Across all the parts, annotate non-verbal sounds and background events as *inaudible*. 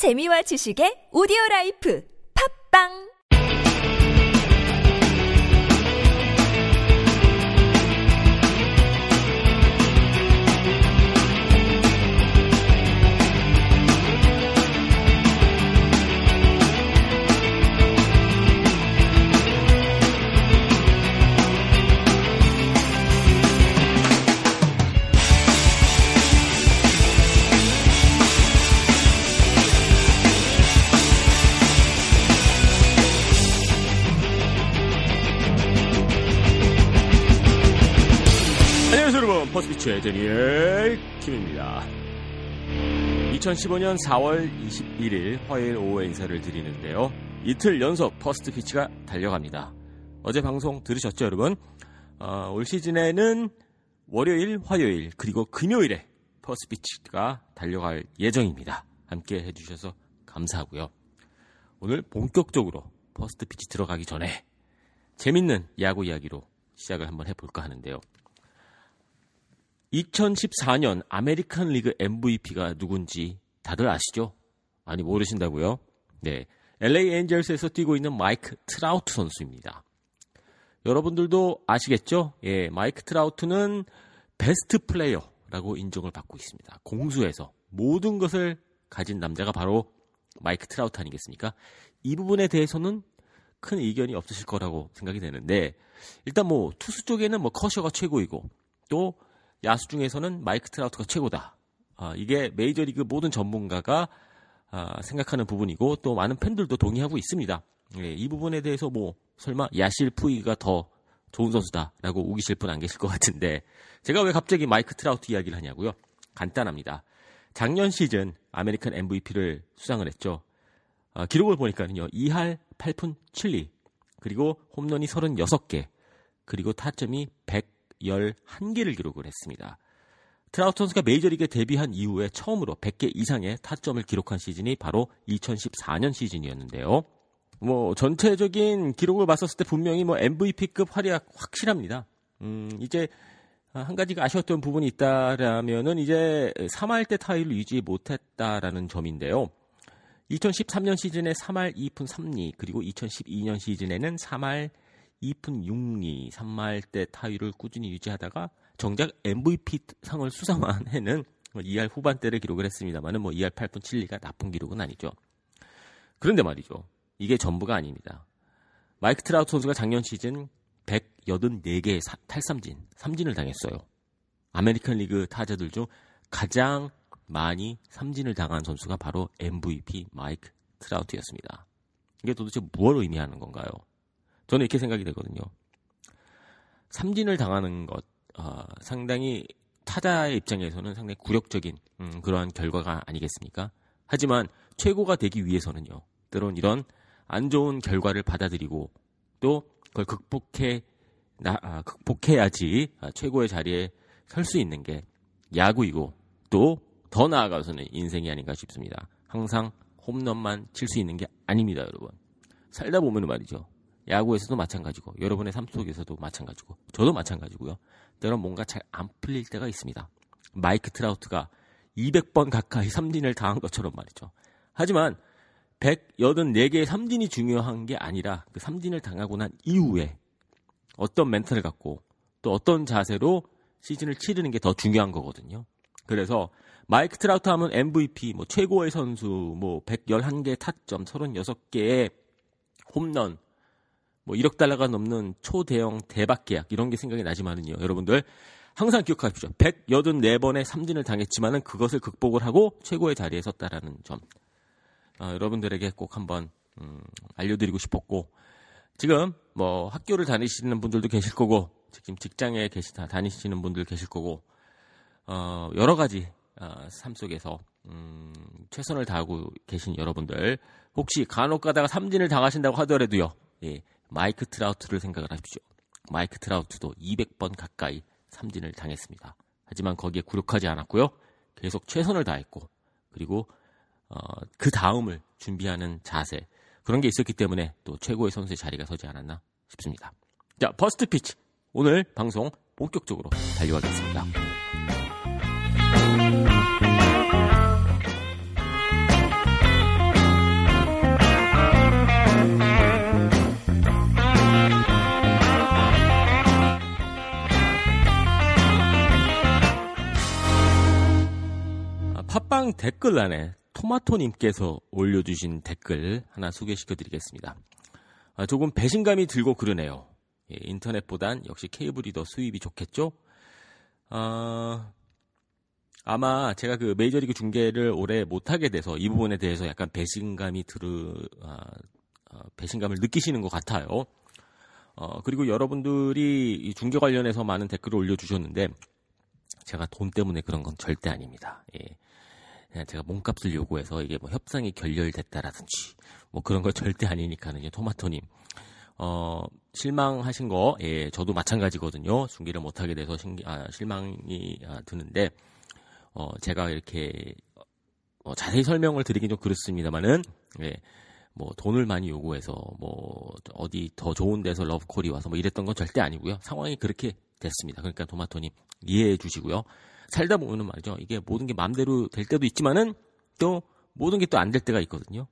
재미와 지식의 오디오 라이프. 팝빵 여러분 퍼스피치의 데니엘 김입니다. 2015년 4월 21일 화요일 오후에 인사를 드리는데요. 이틀 연속 First Pitch가 달려갑니다. 어제 방송 들으셨죠 여러분? 어, 올 시즌에는 월요일 화요일 그리고 금요일에 First Pitch가 달려갈 예정입니다. 함께 해주셔서 감사하고요. 오늘 본격적으로 First Pitch 들어가기 전에 재밌는 야구 이야기로 시작을 한번 해볼까 하는데요 2014년 아메리칸 리그 MVP가 누군지 다들 아시죠? 아니 모르신다고요? 네, LA 엔젤스에서 뛰고 있는 마이크 트라우트 선수입니다. 여러분들도 아시겠죠? 예, 마이크 트라우트는 베스트 플레이어라고 인정을 받고 있습니다. 공수에서 모든 것을 가진 남자가 바로 마이크 트라우트 아니겠습니까? 이 부분에 대해서는 큰 의견이 없으실 거라고 생각이 되는데 일단 뭐 투수 쪽에는 뭐 커쇼가 최고이고 또 야수 중에서는 마이크 트라우트가 최고다. 아, 이게 메이저리그 모든 전문가가 아, 생각하는 부분이고 또 많은 팬들도 동의하고 있습니다. 예, 이 부분에 대해서 뭐 설마 야시엘 푸이그가 더 좋은 선수다라고 우기실 분 안 계실 것 같은데 제가 왜 갑자기 마이크 트라우트 이야기를 하냐고요? 간단합니다. 작년 시즌 아메리칸 MVP를 수상을 했죠. 아, 기록을 보니까는요. 2할 8푼 7리 그리고 홈런이 36개 그리고 타점이 111개를 기록을 했습니다. 트라우트 선수가 메이저리그에 데뷔한 이후에 처음으로 100개 이상의 타점을 기록한 시즌이 바로 2014년 시즌이었는데요. 뭐 전체적인 기록을 봤었을 때 분명히 뭐 MVP급 활약 확실합니다. 음, 이제 한 가지가 아쉬웠던 부분이 있다라면은 이제 3할 때 타율을 유지 못했다라는 점인데요. 2013년 시즌에 3할 2푼 3리 그리고 2012년 시즌에는 3할 2푼 6리 3할 때 타율을 꾸준히 유지하다가 정작 MVP 상을 수상한 해는 2할 후반대를 기록을 했습니다만은 뭐 2할 8푼 7리가 나쁜 기록은 아니죠. 그런데 말이죠. 이게 전부가 아닙니다. 마이크 트라우트 선수가 작년 시즌 184개의 탈삼진, 삼진을 당했어요. 아메리칸 리그 타자들 중 가장 많이 삼진을 당한 선수가 바로 MVP 마이크 트라우트였습니다. 이게 도대체 무엇을 의미하는 건가요? 저는 이렇게 생각이 되거든요. 삼진을 당하는 것, 어, 상당히 타자의 입장에서는 상당히 굴욕적인 음, 그러한 결과가 아니겠습니까? 하지만 최고가 되기 위해서는요. 때론 이런 안 좋은 결과를 받아들이고 또 그걸 극복해 나, 아, 극복해야지 아, 최고의 자리에 설 수 있는 게 야구이고 또 더 나아가서는 인생이 아닌가 싶습니다. 항상 홈런만 칠 수 있는 게 아닙니다, 여러분. 살다 보면 말이죠. 야구에서도 마찬가지고 여러분의 삶 속에서도 마찬가지고 저도 마찬가지고요. 때론 뭔가 잘 안 풀릴 때가 있습니다. 마이크 트라우트가 200번 가까이 *laughs* 삼진을 당한 것처럼 말이죠. 하지만 184개의 삼진이 중요한 게 아니라 그 삼진을 당하고 난 이후에 어떤 멘탈을 갖고 또 어떤 자세로 시즌을 치르는 게 더 중요한 거거든요. 그래서 마이크 트라우트 하면 MVP, 뭐 최고의 선수, 뭐 111개 타점, 36개의 홈런, 뭐 1억 달러가 넘는 초대형 대박 계약 이런 게 생각이 나지만은요. 여러분들 항상 기억하십시오. 184번의 삼진을 당했지만은 그것을 극복을 하고 최고의 자리에 섰다라는 점. 어, 여러분들에게 꼭 한번 음, 알려드리고 싶었고 지금 뭐 학교를 다니시는 분들도 계실 거고 지금 직장에 계시다 다니시는 분들 계실 거고 어, 여러 가지 어, 삶 속에서 음, 최선을 다하고 계신 여러분들 혹시 간혹 가다가 삼진을 당하신다고 하더라도요 예, 마이크 트라우트를 생각을 하십시오 마이크 트라우트도 200번 가까이 삼진을 당했습니다 하지만 거기에 굴욕하지 않았고요 계속 최선을 다했고 그리고 어, 그 다음을 준비하는 자세 그런 게 있었기 때문에 또 최고의 선수의 자리가 서지 않았나 싶습니다. 자, First Pitch 오늘 방송 본격적으로 달려가겠습니다. 팟빵 댓글란에 토마토님께서 올려주신 댓글 하나 소개시켜 드리겠습니다. 아, 조금 배신감이 들고 그러네요. 예, 인터넷보단 역시 케이블이 더 수입이 좋겠죠? 아, 아마 제가 그 메이저리그 중계를 오래 못하게 돼서 이 부분에 대해서 약간 배신감이 들으, 아, 아, 배신감을 느끼시는 것 같아요. 어, 그리고 여러분들이 이 중계 관련해서 많은 댓글을 올려주셨는데, 제가 돈 때문에 그런 건 절대 아닙니다. 예. 그냥 제가 몸값을 요구해서 이게 뭐 협상이 결렬됐다라든지, 뭐 그런 거 *laughs* 절대 아니니까는, 토마토님. 어, 실망하신 거, 예, 저도 마찬가지거든요. 중계를 못하게 돼서 신기, 아, 실망이 아, 드는데, 어, 제가 이렇게, 어, 자세히 설명을 드리긴 좀 그렇습니다만은, 예, 뭐 돈을 많이 요구해서 뭐 어디 더 좋은 데서 러브콜이 와서 뭐 이랬던 건 절대 아니고요. 상황이 그렇게 됐습니다. 그러니까 도마토님 이해해 주시고요. 살다 보면은 말이죠. 이게 모든 게 마음대로 될 때도 있지만은 또 모든 게 또 안 될 때가 있거든요.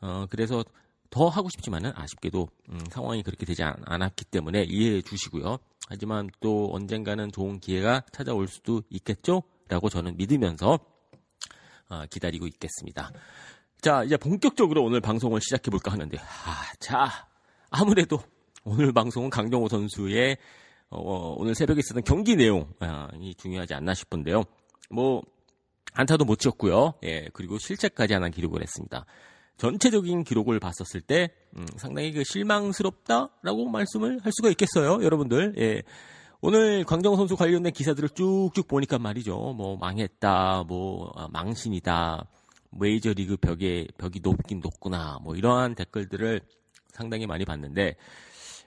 어 그래서 더 하고 싶지만은 아쉽게도 음, 상황이 그렇게 되지 않, 않았기 때문에 이해해 주시고요. 하지만 또 언젠가는 좋은 기회가 찾아올 수도 있겠죠? 라고 저는 믿으면서 어, 기다리고 있겠습니다. 자, 이제 본격적으로 오늘 방송을 시작해 볼까 하는데, 아, 자, 아무래도 오늘 방송은 강정호 선수의 어, 오늘 새벽에 있었던 경기 내용이 아, 중요하지 않나 싶은데요. 뭐 안타도 못 쳤고요. 예, 그리고 실책까지 하나 기록을 했습니다. 전체적인 기록을 봤었을 때 음, 상당히 그 실망스럽다라고 말씀을 할 수가 있겠어요, 여러분들. 예. 오늘 광정 선수 관련된 기사들을 쭉쭉 보니까 말이죠. 뭐 망했다, 뭐 아, 망신이다, 메이저 리그 벽에 벽이 높긴 높구나, 뭐 이러한 댓글들을 상당히 많이 봤는데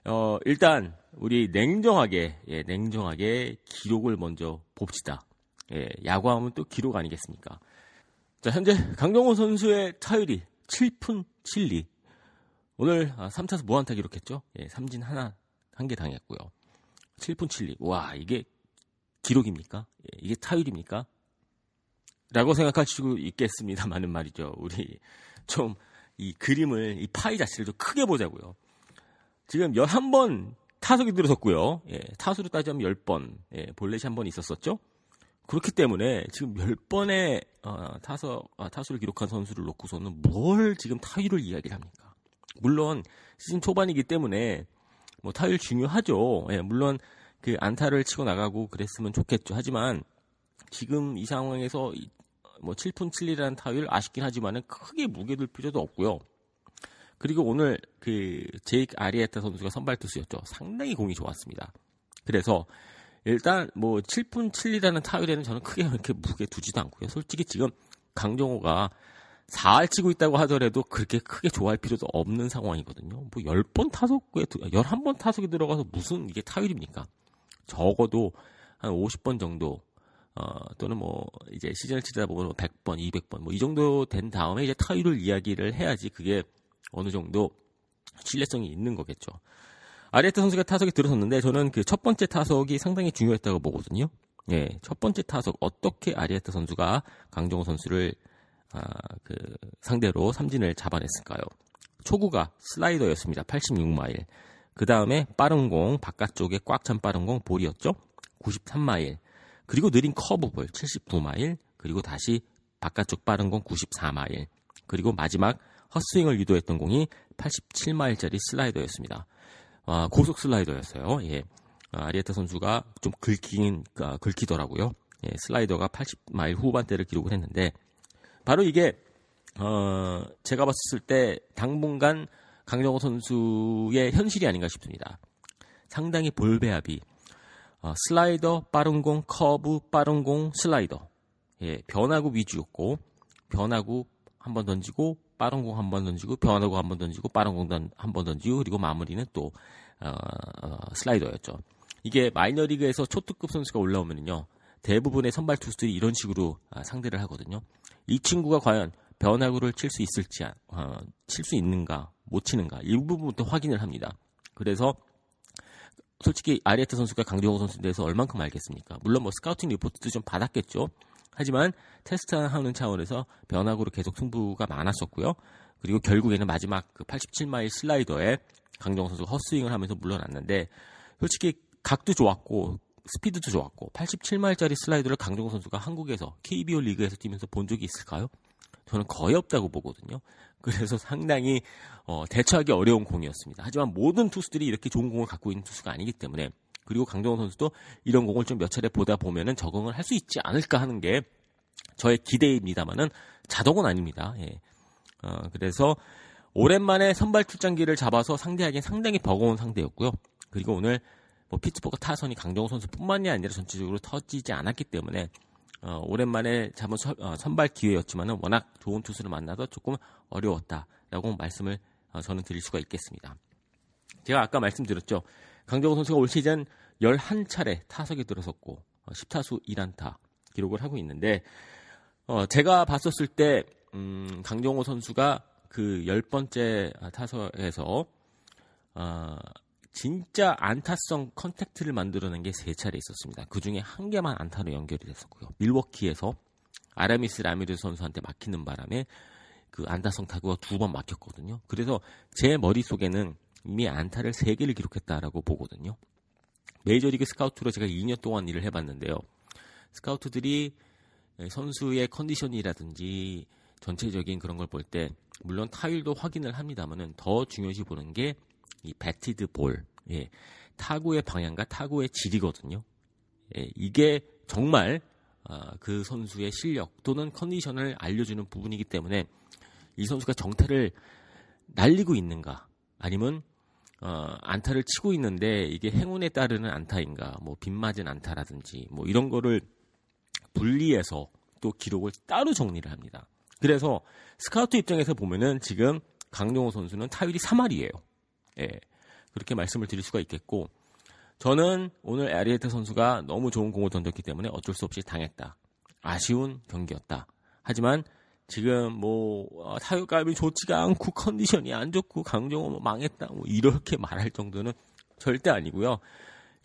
어, 일단 우리 냉정하게 예, 냉정하게 기록을 먼저 봅시다. 예, 야구하면 또 기록 아니겠습니까? 자, 현재 강정호 선수의 타율이 7푼 7리. 오늘 3차수 아, 무안타 기록했죠? 예, 삼진 하나 한 개 당했고요. 7푼 7리. 와, 이게 기록입니까? 예, 이게 타율입니까? 라고 생각할 수 있겠습니다만은 말이죠. 우리 좀 이 그림을 이 파이 자체를 좀 크게 보자고요. 지금 11번 타석이 들어섰고요. 예, 타수로 따지면 10번, 예, 볼넷이 한 번 있었었죠. 그렇기 때문에 지금 10번의 어, 타석, 아, 타수를 기록한 선수를 놓고서는 뭘 지금 타율을 이야기를 합니까? 물론 시즌 초반이기 때문에 뭐 타율 중요하죠. 예, 물론 그 안타를 치고 나가고 그랬으면 좋겠죠. 하지만 지금 이 상황에서 뭐 7푼 7리라는 타율 아쉽긴 하지만은 크게 무게둘 필요도 없고요. 그리고 오늘 그 제이크 아리에타 선수가 선발 투수였죠. 상당히 공이 좋았습니다. 그래서 일단 뭐 7푼 7리라는 타율에는 저는 크게 그렇게 무게 두지도 않고요. 솔직히 지금 강정호가 4할 치고 있다고 하더라도 그렇게 크게 좋아할 필요도 없는 상황이거든요. 뭐 10번 타석에 11번 타석에 들어가서 무슨 이게 타율입니까? 적어도 한 50번 정도 어, 또는 뭐 이제 시즌을 치다 보면 100번, 200번 뭐 이 정도 된 다음에 이제 타율을 이야기를 해야지 그게 어느 정도 신뢰성이 있는 거겠죠. 아리에타 선수가 타석에 들어섰는데 저는 그 첫 번째 타석이 상당히 중요했다고 보거든요. 예, 첫 번째 타석 어떻게 아리에타 선수가 강정호 선수를 아, 그 상대로 삼진을 잡아냈을까요? 초구가 슬라이더였습니다. 86마일. 그 다음에 빠른 공 바깥쪽에 꽉 찬 빠른 공 볼이었죠. 93마일. 그리고 느린 커브볼 79마일, 그리고 다시 바깥쪽 빠른 공 94마일, 그리고 마지막 헛스윙을 유도했던 공이 87마일짜리 슬라이더였습니다. 아, 고속 슬라이더였어요. 예. 아, 아리에타 선수가 좀 긁긴, 아, 긁히더라고요. 예, 슬라이더가 80마일 후반대를 기록을 했는데, 바로 이게, 어, 제가 봤을 때 당분간 강정호 선수의 현실이 아닌가 싶습니다. 상당히 볼 배합이 어, 슬라이더, 빠른 공, 커브, 빠른 공, 슬라이더. 예, 변화구 위주였고, 변화구 한번 던지고, 빠른 공 한 번 던지고, 변화구 한번 던지고, 빠른 공 한 번 던지고, 그리고 마무리는 또, 어, 어, 슬라이더였죠. 이게 마이너리그에서 초특급 선수가 올라오면요. 대부분의 선발 투수들이 이런 식으로 아, 상대를 하거든요. 이 친구가 과연 변화구를 칠 수 있을지, 어, 칠수 있는가, 못 치는가, 이 부분부터 확인을 합니다. 그래서 솔직히 아리에타 선수가 강정호 선수에 대해서 얼만큼 알겠습니까? 물론 뭐 스카우팅 리포트도 좀 받았겠죠. 하지만 테스트하는 차원에서 변화구로 계속 승부가 많았었고요. 그리고 결국에는 마지막 그 87마일 슬라이더에 강정호 선수가 헛스윙을 하면서 물러났는데 솔직히 각도 좋았고 스피드도 좋았고 87마일짜리 슬라이더를 강정호 선수가 한국에서 KBO 리그에서 뛰면서 본 적이 있을까요? 저는 거의 없다고 보거든요. 그래서 상당히 어, 대처하기 어려운 공이었습니다. 하지만 모든 투수들이 이렇게 좋은 공을 갖고 있는 투수가 아니기 때문에 그리고 강정호 선수도 이런 공을 좀 몇 차례 보다 보면은 적응을 할 수 있지 않을까 하는 게 저의 기대입니다만은 자동은 아닙니다. 예. 어, 그래서 오랜만에 선발 출장기를 잡아서 상대하기엔 상당히 버거운 상대였고요. 그리고 오늘 뭐 피츠버그 타선이 강정호 선수뿐만이 아니라 전체적으로 터지지 않았기 때문에 어, 오랜만에 잡은 서, 어, 선발 기회였지만은 워낙 좋은 투수를 만나서 조금 어려웠다라고 말씀을 어, 저는 드릴 수가 있겠습니다. 제가 아까 말씀드렸죠. 강정호 선수가 올 시즌 11차례 타석에 들어섰고 10타수 어, 1안타 기록을 하고 있는데 어, 제가 봤었을 때 음, 강정호 선수가 그 10번째 타석에서 어, 진짜 안타성 contact를 만들어낸 게 세 차례 있었습니다. 그 중에 한 개만 안타로 연결이 됐었고요. 밀워키에서 아라미스 라미레스 선수한테 막히는 바람에 그 안타성 타구가 두 번 막혔거든요. 그래서 제 머릿속에는 이미 안타를 세 개를 기록했다라고 보거든요. 메이저리그 스카우트로 제가 2년 동안 일을 해봤는데요. 스카우트들이 선수의 컨디션이라든지 전체적인 그런 걸 볼 때 물론 타율도 확인을 합니다만은 더 중요시 보는 게 이 batted ball, 예, 타구의 방향과 타구의 질이거든요. 예, 이게 정말 어, 그 선수의 실력 또는 컨디션을 알려주는 부분이기 때문에 이 선수가 정타를 날리고 있는가 아니면 어, 안타를 치고 있는데 이게 행운에 따르는 안타인가 뭐 빗맞은 안타라든지 뭐 이런 거를 분리해서 또 기록을 따로 정리를 합니다. 그래서 스카우트 입장에서 보면은 지금 강용호 선수는 타율이 3할이에요. 예. 그렇게 말씀을 드릴 수가 있겠고 저는 오늘 아리에타 선수가 너무 좋은 공을 던졌기 때문에 어쩔 수 없이 당했다. 아쉬운 경기였다. 하지만 지금 뭐 어, 타격감이 좋지가 않고 컨디션이 안 좋고 강정호 뭐 망했다 뭐 이렇게 말할 정도는 절대 아니고요.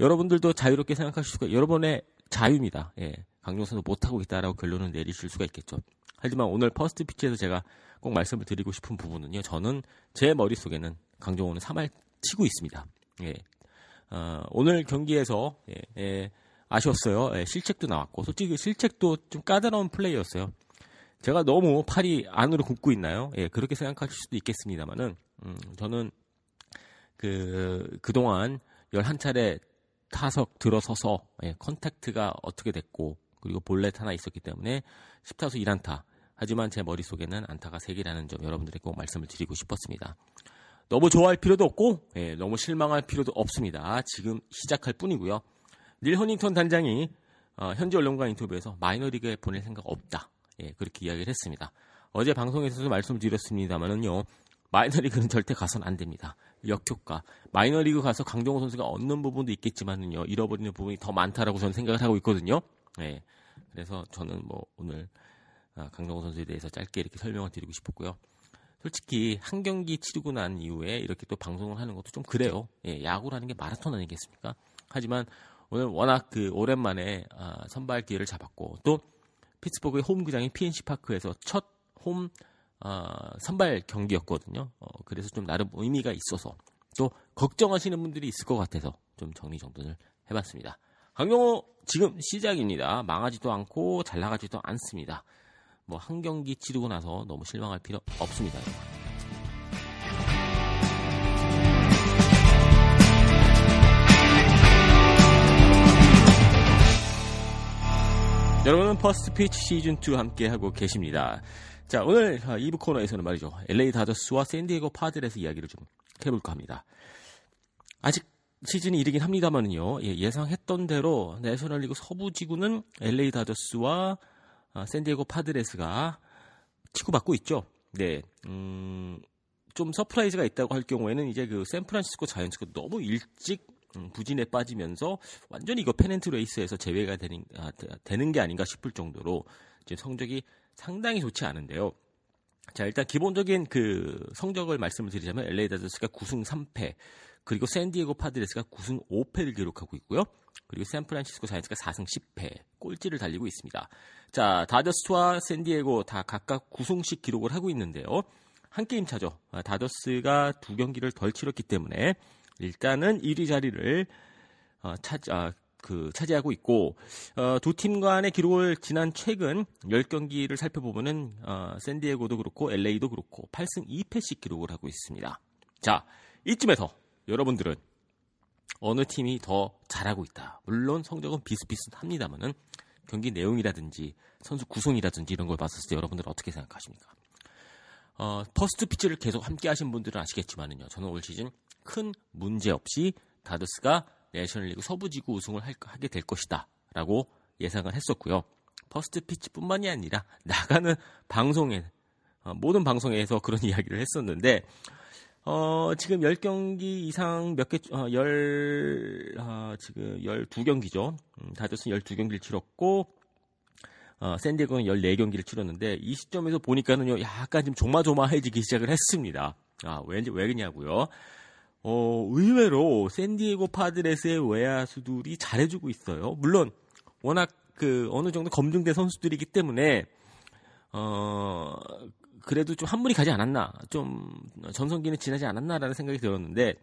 여러분들도 자유롭게 생각하실 수가 여러분의 자유입니다. 예. 강정호 선수 못하고 있다라고 결론을 내리실 수가 있겠죠. 하지만 오늘 First Pitch에서 제가 꼭 말씀을 드리고 싶은 부분은요. 저는 제 머릿속에는 강정호는 3할 치고 있습니다. 예. 어, 오늘 경기에서 예, 예, 아쉬웠어요. 예, 실책도 나왔고 솔직히 실책도 좀 까다로운 플레이였어요. 제가 너무 팔이 안으로 굽고 있나요? 예, 그렇게 생각하실 수도 있겠습니다만은 음, 저는 그 그동안 11차례 타석 들어서서 예, contact가 어떻게 됐고 그리고 볼넷 하나 있었기 때문에 10타수 1안타. 하지만 제 머릿속에는 안타가 3개라는 점 여러분들에게 꼭 말씀을 드리고 싶었습니다. 너무 좋아할 필요도 없고 예, 너무 실망할 필요도 없습니다. 지금 시작할 뿐이고요. 닐 허닝턴 단장이 어, 현지 언론과 인터뷰에서 마이너리그에 보낼 생각 없다. 예, 그렇게 이야기를 했습니다. 어제 방송에서도 말씀드렸습니다만은요. 마이너리그는 절대 가선 안 됩니다. 역효과. 마이너리그 가서 강정호 선수가 얻는 부분도 있겠지만은요. 잃어버리는 부분이 더 많다라고 저는 생각을 하고 있거든요. 예. 그래서 저는 뭐 오늘 아, 강정호 선수에 대해서 짧게 이렇게 설명을 드리고 싶었고요. 솔직히 한 경기 치르고 난 이후에 이렇게 또 방송을 하는 것도 좀 그래요. 예, 야구라는 게 마라톤 아니겠습니까? 하지만 오늘 워낙 그 오랜만에 아, 선발 기회를 잡았고 또 피츠버그의 홈구장인 PNC 파크에서 첫홈 어, 선발 경기였거든요. 어, 그래서 좀 나름 의미가 있어서 또 걱정하시는 분들이 있을 것 같아서 좀 정리정돈을 해봤습니다. 강정호 지금 시작입니다. 망하지도 않고 잘 나가지도 않습니다. 뭐 한 경기 치르고 나서 너무 실망할 필요 없습니다. 여러분은 First Pitch 시즌 2 함께 하고 계십니다. 자, 오늘 2부 코너에서는 말이죠. LA 다저스와 샌디에고 파드레스 이야기를 좀 해볼까 합니다. 아직 시즌이 이르긴 합니다만요. 예상했던 대로 내셔널리그 서부 지구는 LA 다저스와 아, 샌디에고 파드레스가 치고받고 있죠. 네, 음, 좀 surprise가 있다고 할 경우에는 이제 그 샌프란시스코 자이언츠가 너무 일찍 음, 부진에 빠지면서 완전히 이거 페넌트 레이스에서 제외가 되는, 아, 되는 게 아닌가 싶을 정도로 지금 성적이 상당히 좋지 않은데요. 자, 일단 기본적인 그 성적을 말씀을 드리자면 LA 다저스가 9승 3패, 그리고 샌디에고 파드레스가 9승 5패를 기록하고 있고요. 그리고 샌프란시스코 자이언츠가 4승 10패, 꼴찌를 달리고 있습니다. 자, 다저스와 샌디에고 다 각각 9승씩 기록을 하고 있는데요. 한 게임 차죠. 아, 다저스가 두 경기를 덜 치렀기 때문에 일단은 1위 자리를 어, 찾, 아, 그 차지하고 있고 어, 두팀 간의 기록을 지난 최근 10경기를 살펴보면은 어, 샌디에고도 그렇고 LA도 그렇고 8승 2패씩 기록을 하고 있습니다. 자, 이쯤에서 여러분들은 어느 팀이 더 잘하고 있다. 물론 성적은 비슷비슷합니다만은 경기 내용이라든지 선수 구성이라든지 이런 걸 봤을 때 여러분들은 어떻게 생각하십니까? 어, First Pitch를 계속 함께 하신 분들은 아시겠지만은요. 저는 올 시즌 큰 문제 없이 다저스가 내셔널리그 서부지구 우승을 할, 하게 될 것이다. 라고 예상을 했었고요. First Pitch뿐만이 아니라 나가는 방송에 어, 모든 방송에서 그런 *laughs* 이야기를 했었는데 어, 지금 10경기 이상 몇 개, 어, 열, 어, 지금 12경기죠. 음, 다저스 12경기를 치렀고, 어, 샌디에고는 14경기를 치렀는데, 이 시점에서 보니까는요, 약간 좀 조마조마해지기 시작을 했습니다. 아, 왜, 왜 그냐고요? 어, 의외로 샌디에고 파드레스의 외야수들이 잘해주고 있어요. 물론, 워낙 그, 어느 정도 검증된 선수들이기 때문에, 어, 그래도 좀 한물이 가지 않았나, 좀 전성기는 지나지 않았나라는 생각이 들었는데,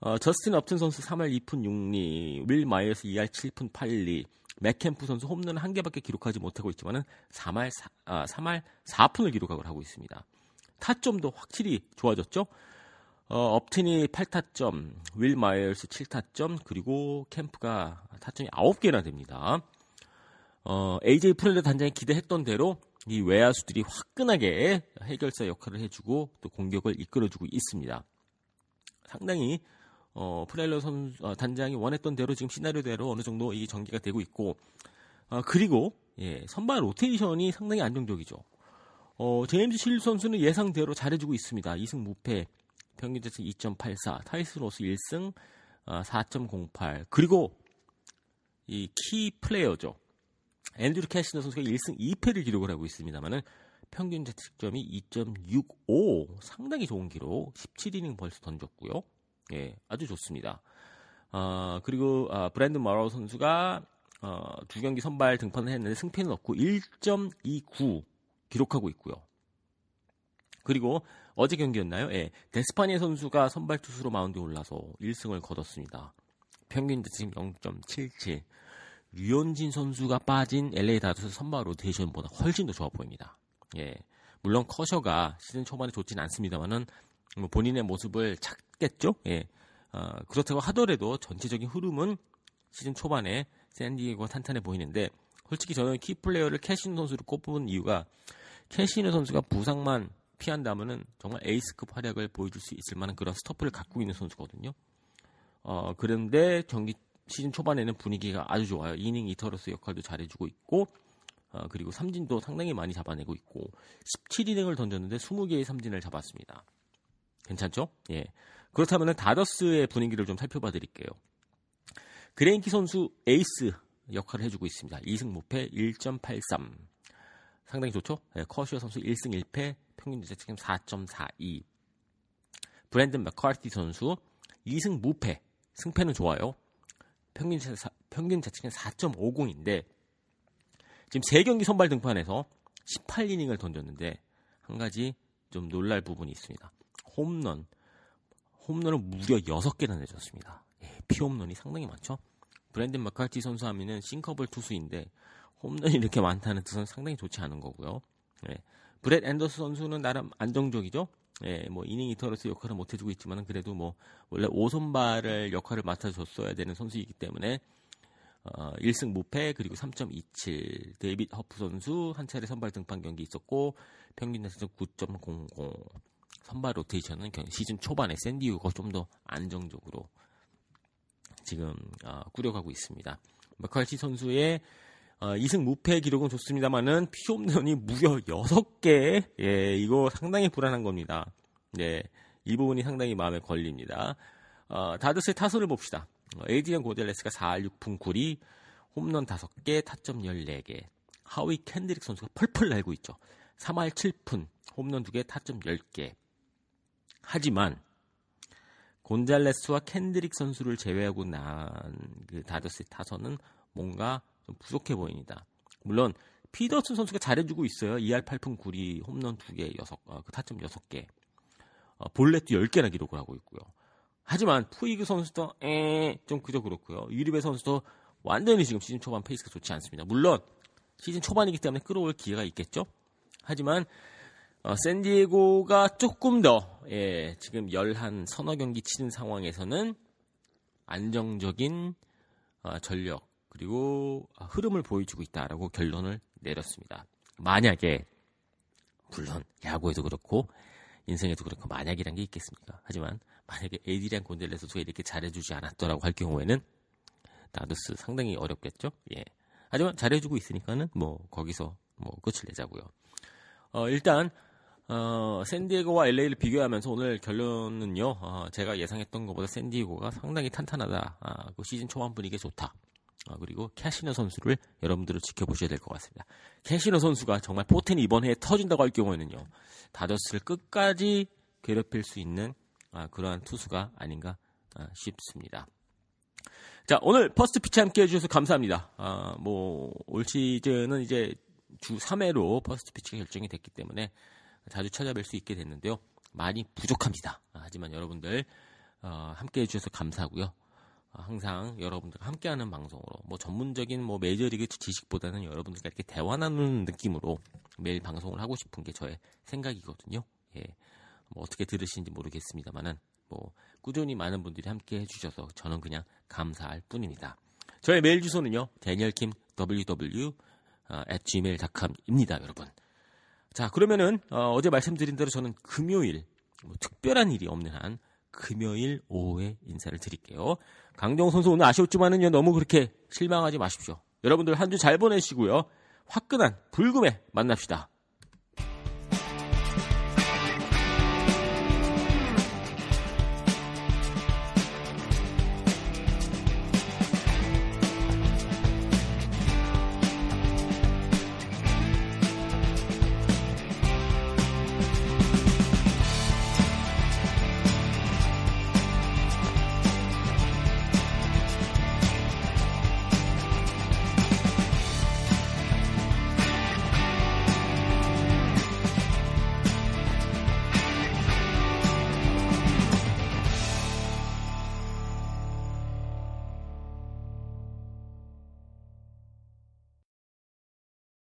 어, 저스틴 업튼 선수 3할 2푼 6리, 윌 마이어스 2할 7푼 8리, 맷 켐프 선수 홈런 한 개밖에 기록하지 못하고 있지만은 3할 4, 아, 3할 4푼을 기록하고 하고 있습니다. 타점도 확실히 좋아졌죠. 어, 업튼이 8타점, 윌 마이어스 7타점, 그리고 켐프가 타점이 9개나 됩니다. 어, AJ 프렐러 단장이 기대했던 대로 이 외야수들이 화끈하게 해결사 역할을 해주고 또 공격을 이끌어주고 있습니다. 상당히 어, 프렐러 선 어, 단장이 원했던 대로 지금 시나리오대로 어느 정도 이 전개가 되고 있고 어, 그리고 예, 선발 로테이션이 상당히 안정적이죠. 어, 제임스 실즈 선수는 예상대로 잘해주고 있습니다. 2승 무패, 평균 자책 2.84, 타이슨 로스 1승 어, 4.08 그리고 이 키 플레이어죠. 앤드류 캐시너 선수가 1승 2패를 기록을 하고 있습니다만은 평균 자책점이 2.65 상당히 좋은 기록 17이닝 벌써 던졌고요. 예, 아주 좋습니다. 어, 그리고 어, 브랜드 마로 선수가 어, 두 경기 선발 등판을 했는데 승패는 없고 1.29 기록하고 있고요. 그리고 어제 경기였나요? 예, 데스파이네 선수가 선발 투수로 마운드에 올라서 1승을 거뒀습니다. 평균 자책점 0.77. 류현진 선수가 빠진 LA 다저스 선발 로테이션보다 훨씬 더 좋아 보입니다. 예. 물론 커쇼가 시즌 초반에 좋진 않습니다만은 뭐 본인의 모습을 찾겠죠. 예. 어, 그렇다고 하더라도 전체적인 흐름은 시즌 초반에 샌디에고가 탄탄해 보이는데 솔직히 저는 key player를 캐시너 선수를 꼽은 이유가 캐시너 선수가 부상만 피한다면은 정말 에이스급 활약을 보여줄 수 있을 만한 그런 stuff를 갖고 있는 선수거든요. 어, 그런데 경기 시즌 초반에는 분위기가 아주 좋아요. inning eater로서 역할도 잘해주고 있고, 어, 그리고 삼진도 상당히 많이 잡아내고 있고, 17이닝을 던졌는데 20개의 삼진을 잡았습니다. 괜찮죠? 예. 그렇다면 다저스의 분위기를 좀 살펴봐 드릴게요. 그레인키 선수 에이스 역할을 해주고 있습니다. 2승 무패 1.83. 상당히 좋죠? 예, 커시어 선수 1승 1패, 평균 자책점 4.42. 브랜든 맥카티 선수 2승 무패, 승패는 좋아요. 평균, 자, 평균 자책점 4.50인데 지금 3경기 선발 등판에서 18이닝을 던졌는데 한 가지 좀 놀랄 부분이 있습니다. 홈런. 홈런을 무려 6개나 내줬습니다. 예, 피홈런이 상당히 많죠. 브랜든 맥카티 선수 하면은 sinkerball 투수인데 홈런이 이렇게 많다는 뜻은 상당히 좋지 않은 거고요. 예, 브렛 앤더슨 선수는 나름 안정적이죠. 예, 뭐 inning eater로서 역할을 못 해주고 있지만은 그래도 뭐 원래 오선발을 역할을 맡아줬어야 되는 선수이기 때문에 어, 1승 무패 그리고 3.27 데이빗 허프 선수 한 차례 선발 등판 경기 있었고 평균 타점 9.00 선발 로테이션은 시즌 초반에 샌디에고가 좀 더 안정적으로 지금 어, 꾸려가고 있습니다. 마칼치 선수의 어, 2승 무패 기록은 좋습니다만은 피홈런이 무려 6개. 예, 이거 상당히 불안한 겁니다. 예, 이 부분이 상당히 마음에 걸립니다. 어, 다저스의 타선을 봅시다. 어, 에이드리언 곤잘레스가 4할 6푼 9리, 홈런 5개, 타점 14개. 하위 켄드릭 선수가 펄펄 날고 있죠. 3할 7푼, 홈런 2개, 타점 10개. 하지만 곤잘레스와 켄드릭 선수를 제외하고 난 그 다저스의 타선은 뭔가 좀 부족해 보입니다. 물론 피더슨 선수가 잘해주고 있어요. 2할 8푼 9리 홈런 2개, 6, 어, 그 타점 6개. 어, 볼넷도 10개나 기록을 하고 있고요. 하지만 푸이그 선수도 에, 좀 그저 그렇고요. 유리베 선수도 완전히 지금 시즌 초반 페이스가 좋지 않습니다. 물론 시즌 초반이기 때문에 끌어올릴 기회가 있겠죠. 하지만 어, 샌디에고가 조금 더 예, 지금 열한 서너 경기 치는 상황에서는 안정적인 어, 전력 그리고 흐름을 보여주고 있다라고 결론을 내렸습니다. 만약에 물론 야구에도 그렇고 인생에도 그렇고 만약이란 게 있겠습니까? 하지만 만약에 에디리안 곤델레스가 이렇게 잘해주지 않았더라고 할 경우에는 다드스 상당히 어렵겠죠. 예. 하지만 잘해주고 있으니까는 뭐 거기서 뭐 끝을 내자고요. 어, 일단 어, 샌디에고와 LA를 비교하면서 오늘 결론은요. 어, 제가 예상했던 것보다 샌디에고가 상당히 탄탄하다. 아, 그 시즌 초반 분위기 좋다. 아, 그리고 캐시너 선수를 여러분들은 지켜보셔야 될 것 같습니다. 캐시너 선수가 정말 포텐이 이번 해에 터진다고 할 경우에는요. 다저스를 끝까지 괴롭힐 수 있는 아, 그러한 투수가 아닌가 아, 싶습니다. 자, 오늘 First Pitch 함께 해주셔서 감사합니다. 아, 뭐, 올 시즌은 이제 주 3회로 First Pitch가 결정이 됐기 때문에 자주 찾아뵐 수 있게 됐는데요. 많이 부족합니다. 아, 하지만 여러분들, 어, 함께 해주셔서 감사하고요. 아, 항상 여러분들과 함께하는 방송으로, 뭐 전문적인 뭐 메이저리그 지식보다는 여러분들과 이렇게 대화 나누는 느낌으로 매일 방송을 하고 싶은 게 저의 생각이거든요. 예. 뭐 어떻게 들으시는지 모르겠습니다만은 뭐 꾸준히 많은 분들이 함께 해주셔서 저는 그냥 감사할 뿐입니다. 저의 메일 주소는요, 데니얼킴 ww at gmail.com입니다, 여러분. 자, 그러면은 어, 제 말씀드린 대로 저는 금요일 뭐 특별한 일이 없는 한 금요일 오후에 인사를 드릴게요. 강정 선수 오늘 아쉬웠지만은요 너무 그렇게 실망하지 마십시오. 여러분들 한 주 잘 보내시고요. 화끈한 불금에 만납시다.